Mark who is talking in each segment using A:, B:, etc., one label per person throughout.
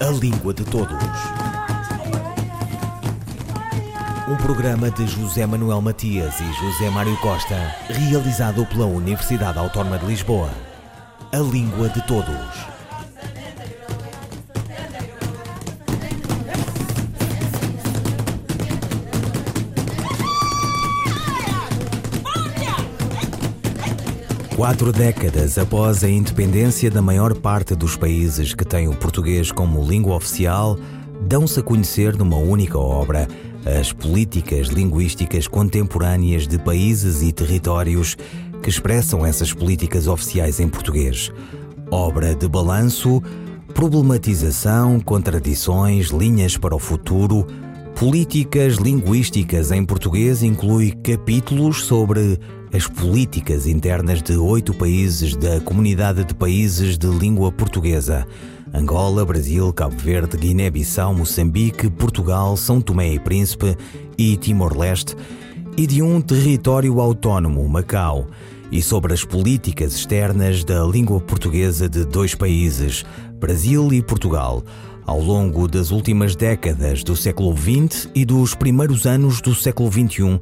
A: A Língua de Todos. Um programa de José Manuel Matias e José Mário Costa, realizado pela Universidade Autónoma de Lisboa. A Língua de Todos. Quatro décadas após a independência da maior parte dos países que têm o português como língua oficial, dão-se a conhecer numa única obra as políticas linguísticas contemporâneas de países e territórios que expressam essas políticas oficiais em português. Obra de balanço, problematização, contradições, linhas para o futuro. Políticas linguísticas em português inclui capítulos sobre as políticas internas de oito países da Comunidade de Países de Língua Portuguesa: Angola, Brasil, Cabo Verde, Guiné-Bissau, Moçambique, Portugal, São Tomé e Príncipe e Timor-Leste, e de um território autónomo, Macau, e sobre as políticas externas da língua portuguesa de dois países, Brasil e Portugal. Ao longo das últimas décadas do século XX e dos primeiros anos do século XXI,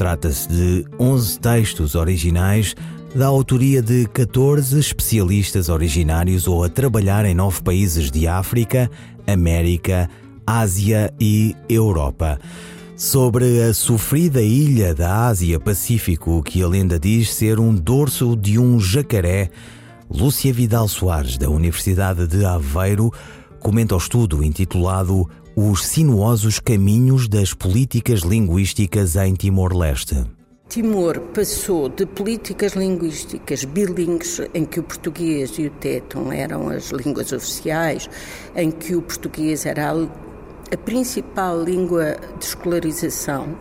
A: Trata-se de 11 textos originais da autoria de 14 especialistas originários ou a trabalhar em nove países de África, América, Ásia e Europa. Sobre a sofrida ilha da Ásia-Pacífico, que a lenda diz ser um dorso de um jacaré, Lúcia Vidal Soares, da Universidade de Aveiro, comenta o estudo intitulado os sinuosos caminhos das políticas linguísticas em Timor-Leste.
B: Timor passou de políticas linguísticas bilíngues, em que o português e o téton eram as línguas oficiais, em que o português era a, principal língua de escolarização,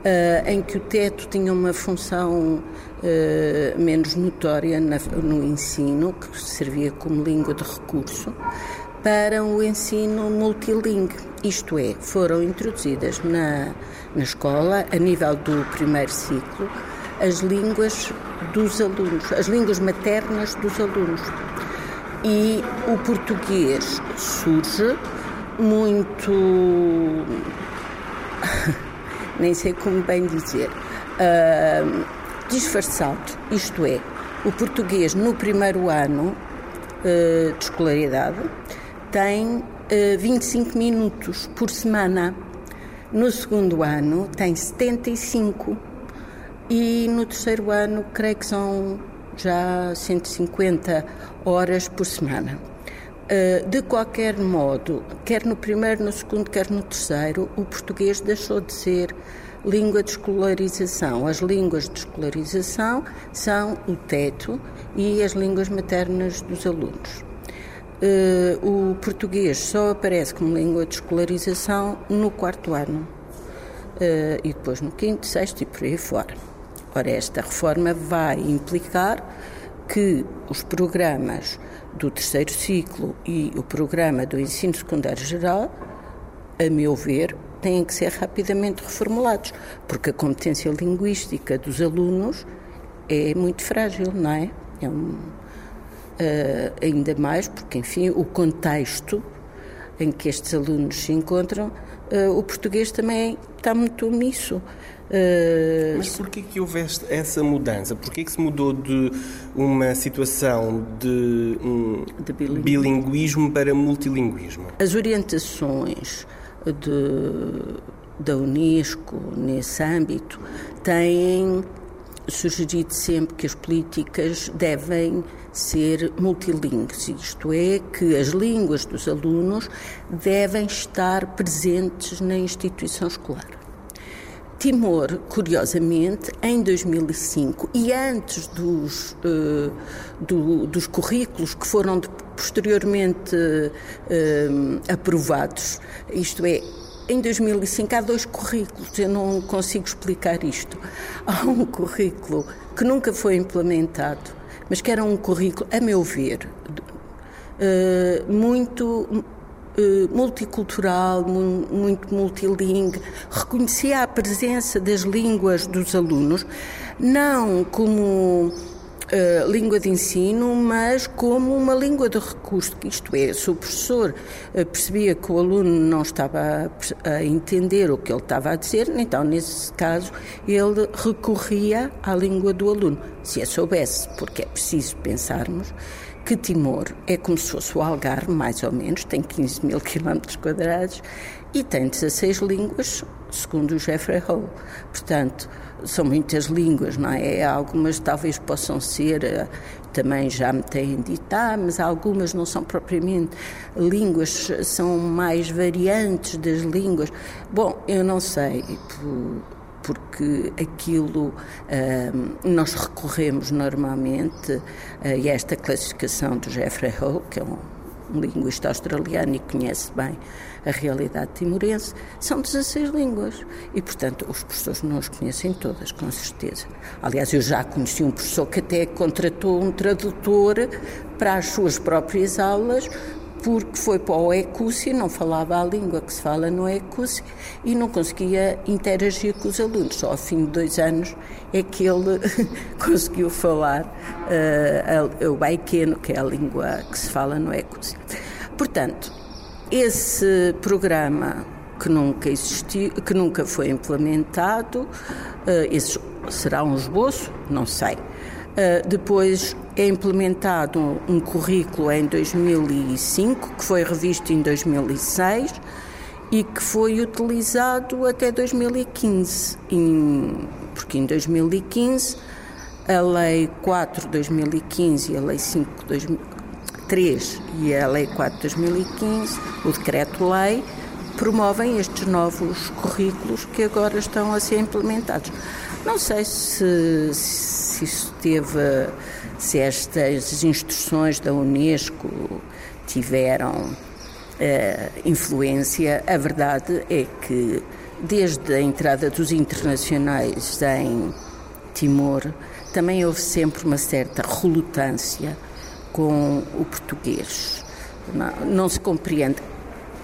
B: Uh, em que o teto tinha uma função uh, menos notória no ensino, que servia como língua de recurso, para o ensino multilingue, isto é, foram introduzidas na, na escola, a nível do primeiro ciclo, as línguas dos alunos, as línguas maternas dos alunos. E o português surge muito. nem sei como bem dizer. Uh, disfarçado, isto é, o português no primeiro ano uh, de escolaridade tem 25 minutos por semana. No segundo ano tem 75 e no terceiro ano creio que são já 150 horas por semana. Uh, de qualquer modo, quer no primeiro, no segundo, quer no terceiro, o português deixou de ser língua de escolarização. As línguas de escolarização são o teto e as línguas maternas dos alunos. Uh, o português só aparece como língua de escolarização no quarto ano uh, e depois no quinto, sexto e por aí fora. Ora, esta reforma vai implicar que os programas do terceiro ciclo e o programa do ensino secundário geral, a meu ver, têm que ser rapidamente reformulados, porque a competência linguística dos alunos é muito frágil, não é? É um, ainda mais porque, enfim, o contexto em que estes alunos se encontram, uh, o português também está muito omisso.
C: Uh... Mas porquê que houve essa mudança? Porquê que se mudou de uma situação de, um, de bilinguismo. bilinguismo para multilinguismo?
B: As orientações de, da Unesco nesse âmbito têm sugerido sempre que as políticas devem ser multilingues, isto é, que as línguas dos alunos devem estar presentes na instituição escolar. Timor, curiosamente, em 2005 e antes dos, uh, do, dos currículos que foram posteriormente uh, aprovados, isto é, em 2005 há dois currículos, eu não consigo explicar isto. Há um currículo que nunca foi implementado, mas que era um currículo, a meu ver, eh, muito eh, multicultural, muito multilingue, reconhecia a presença das línguas dos alunos, não como uh, língua de ensino, mas como uma língua de recurso, isto é, se o professor uh, percebia que o aluno não estava a, a, entender o que ele estava a dizer, então nesse caso ele recorria à língua do aluno, se a soubesse, porque é preciso pensarmos que Timor é como se fosse o Algarve, mais ou menos, tem 15 mil quilómetros quadrados e tem 16 línguas, segundo o Jeffrey Hall. Portanto, são muitas línguas, não é? Algumas talvez possam ser, eh, também já me têm dito, ah, mas algumas não são propriamente línguas, são mais variantes das línguas. Bom, eu não sei, porque aquilo eh, nós recorremos normalmente a esta classificação do Jeffrey Hall, que é um um linguista australiano e conhece bem a realidade timorense, são 16 línguas. E, portanto, os professores não as conhecem todas, com certeza. Aliás, eu já conheci um professor que até contratou um tradutor para as suas próprias aulas, porque foi para o ECUSI, não falava a língua que se fala no ECUSI e não conseguia interagir com os alunos. Só ao fim de dois anos é que ele conseguiu falar uh, o baiqueno, que é a língua que se fala no ECUSI. Portanto, esse programa que nunca existiu, que nunca foi implementado, uh, esse será um esboço, não sei. Uh, depois é implementado um, currículo em 2005, que foi revisto em 2006 e que foi utilizado até 2015, em, porque em 2015 a Lei 4 de 2015 e a Lei 5 de 2003 e a Lei 4 de 2015, o Decreto-Lei, promovem estes novos currículos que agora estão a ser implementados. Não sei se, se isso teve se estas instruções da Unesco tiveram uh, influência, a verdade é que desde a entrada dos internacionais em Timor, também houve sempre uma certa relutância com o português. Não, não se compreende,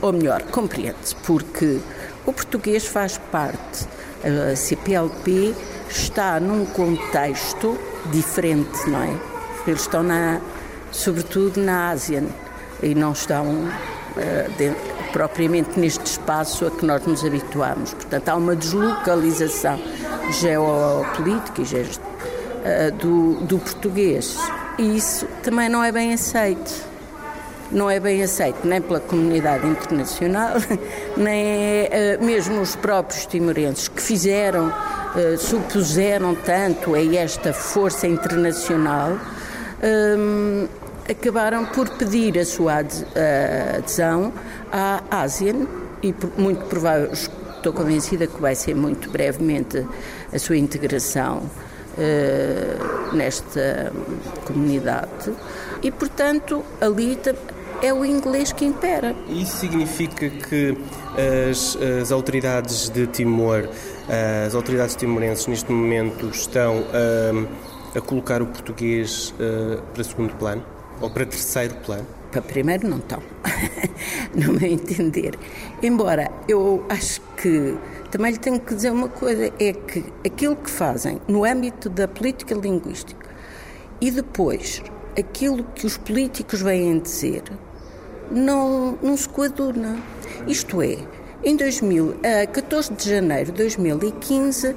B: ou melhor, compreende-se, porque o português faz parte, a CPLP está num contexto diferente, não é? Eles estão, na, sobretudo, na Ásia e não estão uh, propriamente neste espaço a que nós nos habituamos. Portanto, há uma deslocalização geopolítica uh, do, do português. E isso também não é bem aceito não é bem aceito nem pela comunidade internacional, nem uh, mesmo os próprios timorenses que fizeram eh, supuseram tanto a esta força internacional, um, acabaram por pedir a sua adesão à ASEAN e muito provável, estou convencida que vai ser muito brevemente a sua integração nesta comunidade. E, portanto, ali é o inglês que impera.
C: Isso significa que as, as autoridades de Timor as autoridades timorenses neste momento estão a, a colocar o português uh, para segundo plano ou para terceiro plano?
B: Para primeiro não estão, no meu entender. Embora eu acho que também lhe tenho que dizer uma coisa, é que aquilo que fazem no âmbito da política linguística e depois aquilo que os políticos vêm dizer não, não se coaduna. Isto é, em 2000, a 14 de janeiro de 2015,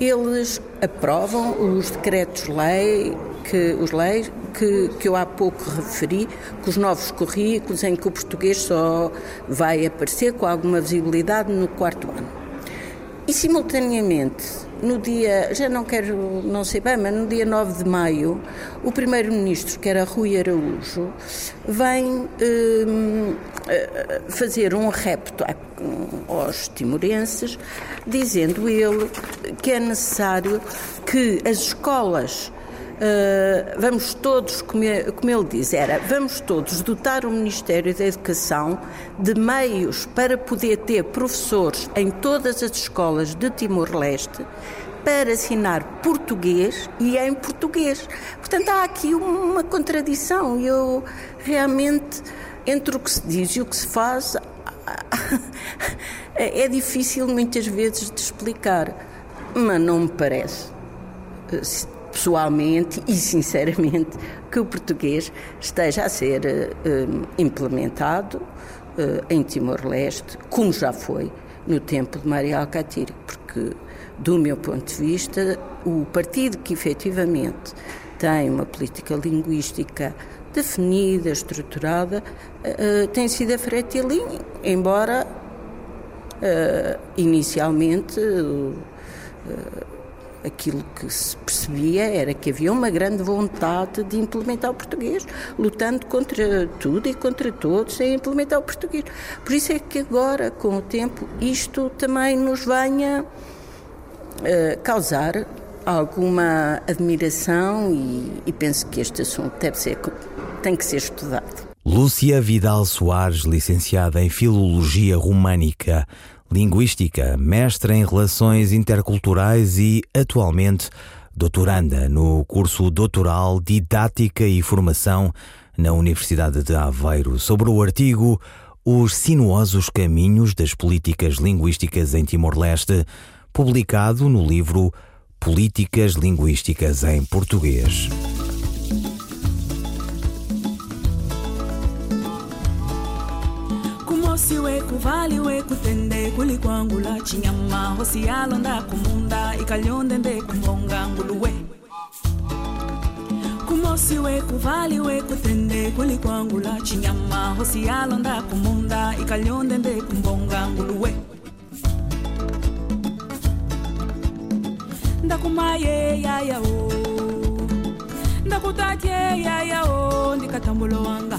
B: eles aprovam os decretos-lei, que, os leis que, que eu há pouco referi, com os novos currículos em que o português só vai aparecer com alguma visibilidade no quarto ano. E, simultaneamente, no dia, já não quero, não sei bem, mas no dia 9 de maio, o primeiro-ministro, que era Rui Araújo, vem hum, eh, fazer um repto aos timorenses, dizendo ele que é necessário que as escolas Uh, vamos todos, como, como ele diz, era, vamos todos dotar o Ministério da Educação de meios para poder ter professores em todas as escolas de Timor-Leste para ensinar português e em português. Portanto, há aqui uma contradição. Eu realmente, entre o que se diz e o que se faz, é difícil muitas vezes de explicar, mas não me parece pessoalmente e sinceramente que o português esteja a ser uh, implementado uh, em Timor-Leste, como já foi no tempo de Maria Alcatiri, porque, do meu ponto de vista, o partido que efetivamente tem uma política linguística definida, estruturada, uh, tem sido a Fretilin, embora inicialmente aquilo que se percebia era que havia uma grande vontade de implementar o português, lutando contra tudo e contra todos em implementar o português. Por isso é que agora, com o tempo, isto também nos venha uh, causar alguma admiração e, e penso que este assunto deve ser, tem que ser estudado.
A: Lúcia Vidal Soares, licenciada em Filologia Românica, linguística, mestra em relações interculturais e, atualmente, doutoranda no curso doutoral Didática e Formação na Universidade de Aveiro, sobre o artigo Os Sinuosos Caminhos das Políticas Linguísticas em Timor-Leste, publicado no livro Políticas Linguísticas em Português.
D: kuvaliwe kutende kuli kwangu la chinyama. Hosi yalonda kumunda ikalyondende kumbonga nguluwe kumosiwe kuvaliwe kutende kuli kwangu la chinyama. Hosi yalonda kumunda ikalyondende kumbonga nguluwe ndakumaye yayao ndakutatye yayao ndikatambula wanga.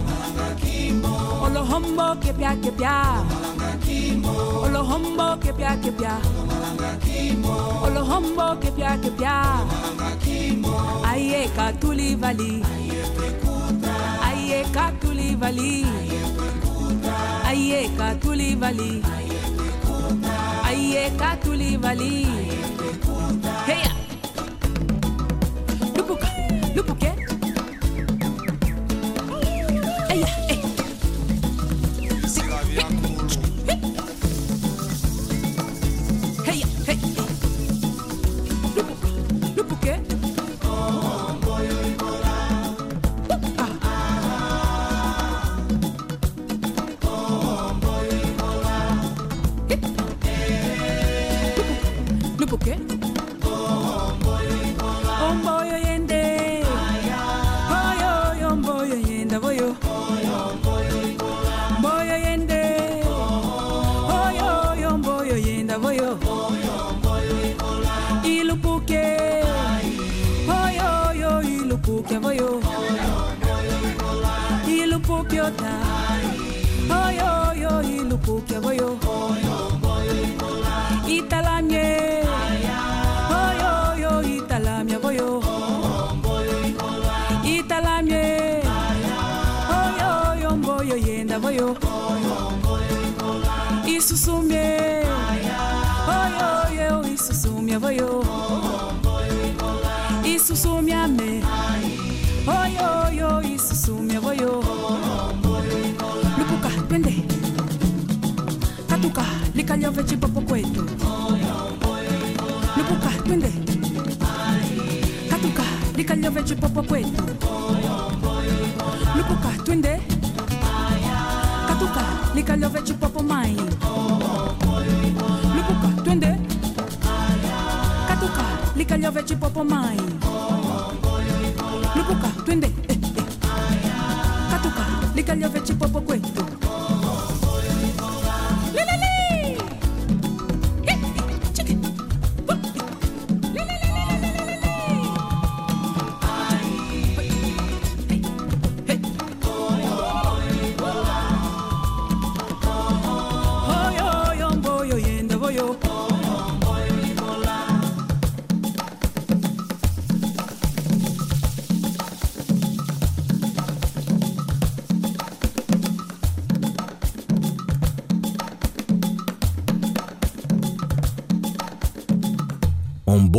D: Olohombo kepia kepia. Olohombo kepia kepia. Olohombo kepia kepia. Aye katuli vali. Aye katuli vali. Aye katuli vali. Aye katuli vali. Hey. Lupuke, lupuke. isuzumye oyo oyo isuzumye boyo isuzumyame oyo oyo isuzumye boyo lupuka twende. Katuka likaliove chipopo kwetu. Lupuka twende. Katuka likaliove chipopo kwetu. Lupuka twende. Katuka likaliove chipopo mai. Ngoyo vechi popo mai Lupuka, twende, eh, eh. Katuka, likalio vechi popo kwetu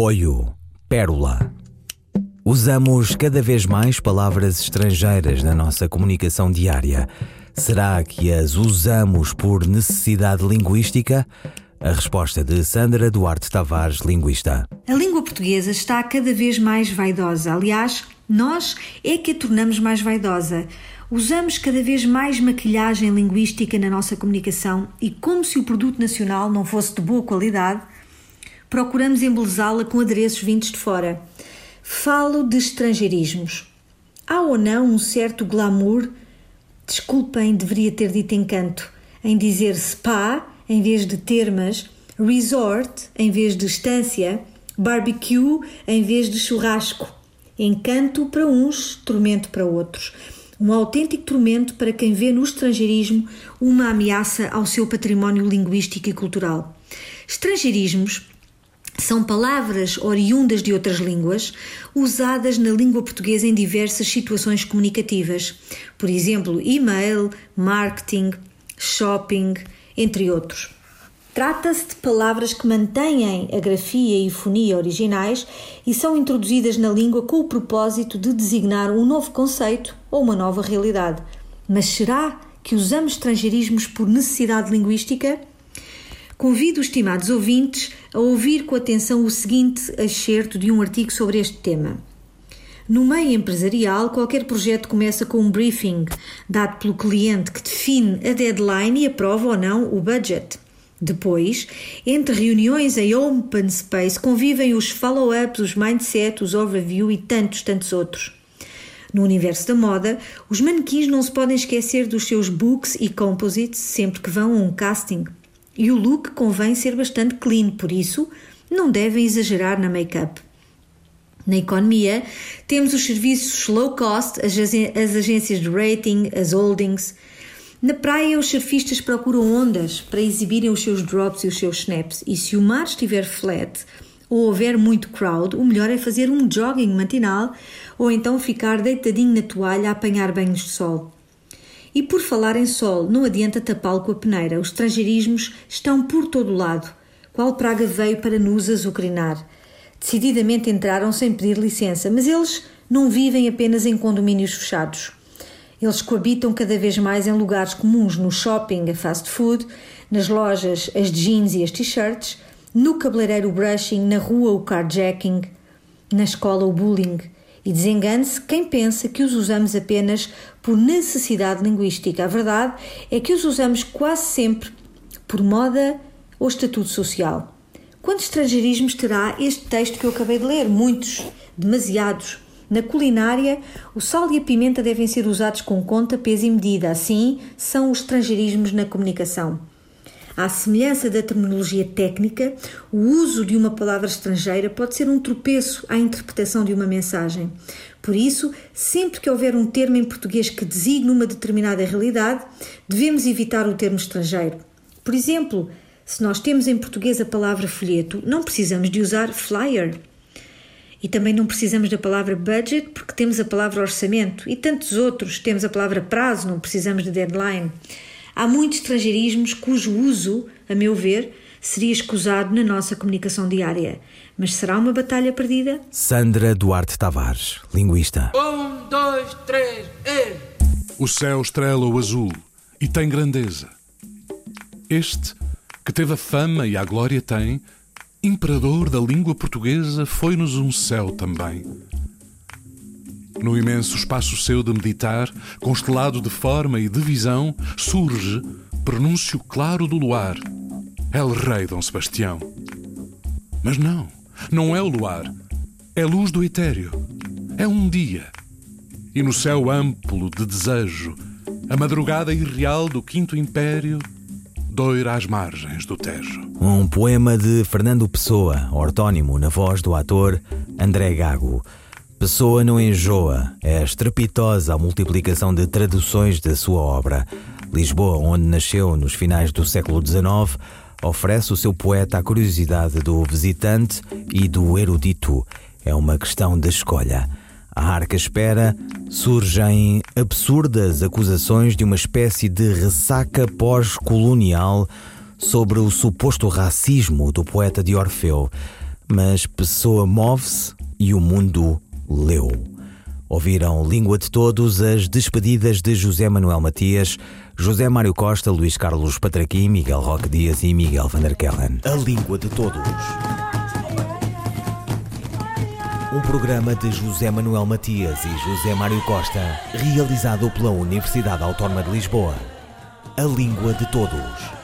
A: Omboio, pérola. Usamos cada vez mais palavras estrangeiras na nossa comunicação diária. Será que as usamos por necessidade linguística? A resposta de Sandra Duarte Tavares, linguista.
E: A língua portuguesa está cada vez mais vaidosa. Aliás, nós é que a tornamos mais vaidosa. Usamos cada vez mais maquilhagem linguística na nossa comunicação e, como se o produto nacional não fosse de boa qualidade, procuramos embelezá-la com adereços vindos de fora. Falo de estrangeirismos. Há ou não um certo glamour, desculpem, deveria ter dito encanto, em dizer spa em vez de termas, resort em vez de estância, barbecue em vez de churrasco. Encanto para uns, tormento para outros um autêntico tormento para quem vê no estrangeirismo uma ameaça ao seu património linguístico e cultural. Estrangeirismos são palavras oriundas de outras línguas, usadas na língua portuguesa em diversas situações comunicativas, por exemplo, e-mail, marketing, shopping, entre outros. Trata-se de palavras que mantêm a grafia e fonia originais e são introduzidas na língua com o propósito de designar um novo conceito ou uma nova realidade. Mas será que usamos estrangeirismos por necessidade linguística? Convido os estimados ouvintes a ouvir com atenção o seguinte excerto de um artigo sobre este tema. No meio empresarial, qualquer projeto começa com um briefing dado pelo cliente que define a deadline e aprova ou não o budget. Depois, entre reuniões em open space, convivem os follow-ups, os mindset, os overview e tantos, tantos outros. No universo da moda, os manequins não se podem esquecer dos seus books e composites sempre que vão a um casting. E o look convém ser bastante clean, por isso não devem exagerar na make-up. Na economia, temos os serviços low cost, as, agências de rating, as holdings. Na praia, os surfistas procuram ondas para exibirem os seus drops e os seus snaps, e se o mar estiver flat ou houver muito crowd, o melhor é fazer um jogging matinal ou então ficar deitadinho na toalha a apanhar banhos de sol. E por falar em sol, não adianta tapá-lo com a peneira, os estrangeirismos estão por todo lado. Qual praga veio para nos azucrinar? Decididamente entraram sem pedir licença, mas eles não vivem apenas em condomínios fechados. Eles coabitam cada vez mais em lugares comuns, no shopping, a fast food, nas lojas, as jeans e as t-shirts, no cabeleireiro o brushing, na rua o carjacking, na escola o bullying. E desengane-se quem pensa que os usamos apenas por necessidade linguística. A verdade é que os usamos quase sempre por moda ou estatuto social. Quantos estrangeirismos terá este texto que eu acabei de ler? Muitos, demasiados. Na culinária, o sal e a pimenta devem ser usados com conta, peso e medida. Assim são os estrangeirismos na comunicação. À semelhança da terminologia técnica, o uso de uma palavra estrangeira pode ser um tropeço à interpretação de uma mensagem. Por isso, sempre que houver um termo em português que designe uma determinada realidade, devemos evitar o termo estrangeiro. Por exemplo, se nós temos em português a palavra folheto, não precisamos de usar flyer. E também não precisamos da palavra budget porque temos a palavra orçamento e tantos outros. Temos a palavra prazo, não precisamos de deadline. Há muitos estrangeirismos cujo uso, a meu ver, seria escusado na nossa comunicação diária. Mas será uma batalha perdida?
A: Sandra Duarte Tavares, linguista.
F: Um, dois, três, e...
G: O céu estrela o azul e tem grandeza. Este, que teve a fama e a glória tem, imperador da língua portuguesa, foi-nos um céu também. No imenso espaço seu de meditar, constelado de forma e de visão, surge, pronúncio claro do luar, El Rei Dom Sebastião. Mas não, não é o luar, é luz do etéreo, é um dia. E no céu amplo de desejo, a madrugada irreal do Quinto Império doira às margens do Tejo.
A: Um poema de Fernando Pessoa, ortónimo na voz do ator André Gago. Pessoa não enjoa, é estrepitosa a multiplicação de traduções da sua obra. Lisboa, onde nasceu nos finais do século XIX, oferece o seu poeta à curiosidade do visitante e do erudito. É uma questão de escolha. A arca espera, surgem absurdas acusações de uma espécie de ressaca pós-colonial sobre o suposto racismo do poeta de Orfeu. mas Pessoa move-se e o mundo leu. Ouviram Língua de Todos as despedidas de José Manuel Matias, José Mário Costa, Luís Carlos Patraquim, Miguel Roque Dias e Miguel Van der Kellen. A Língua de Todos. Um programa de José Manuel Matias e José Mário Costa, realizado pela Universidade Autónoma de Lisboa. A Língua de Todos.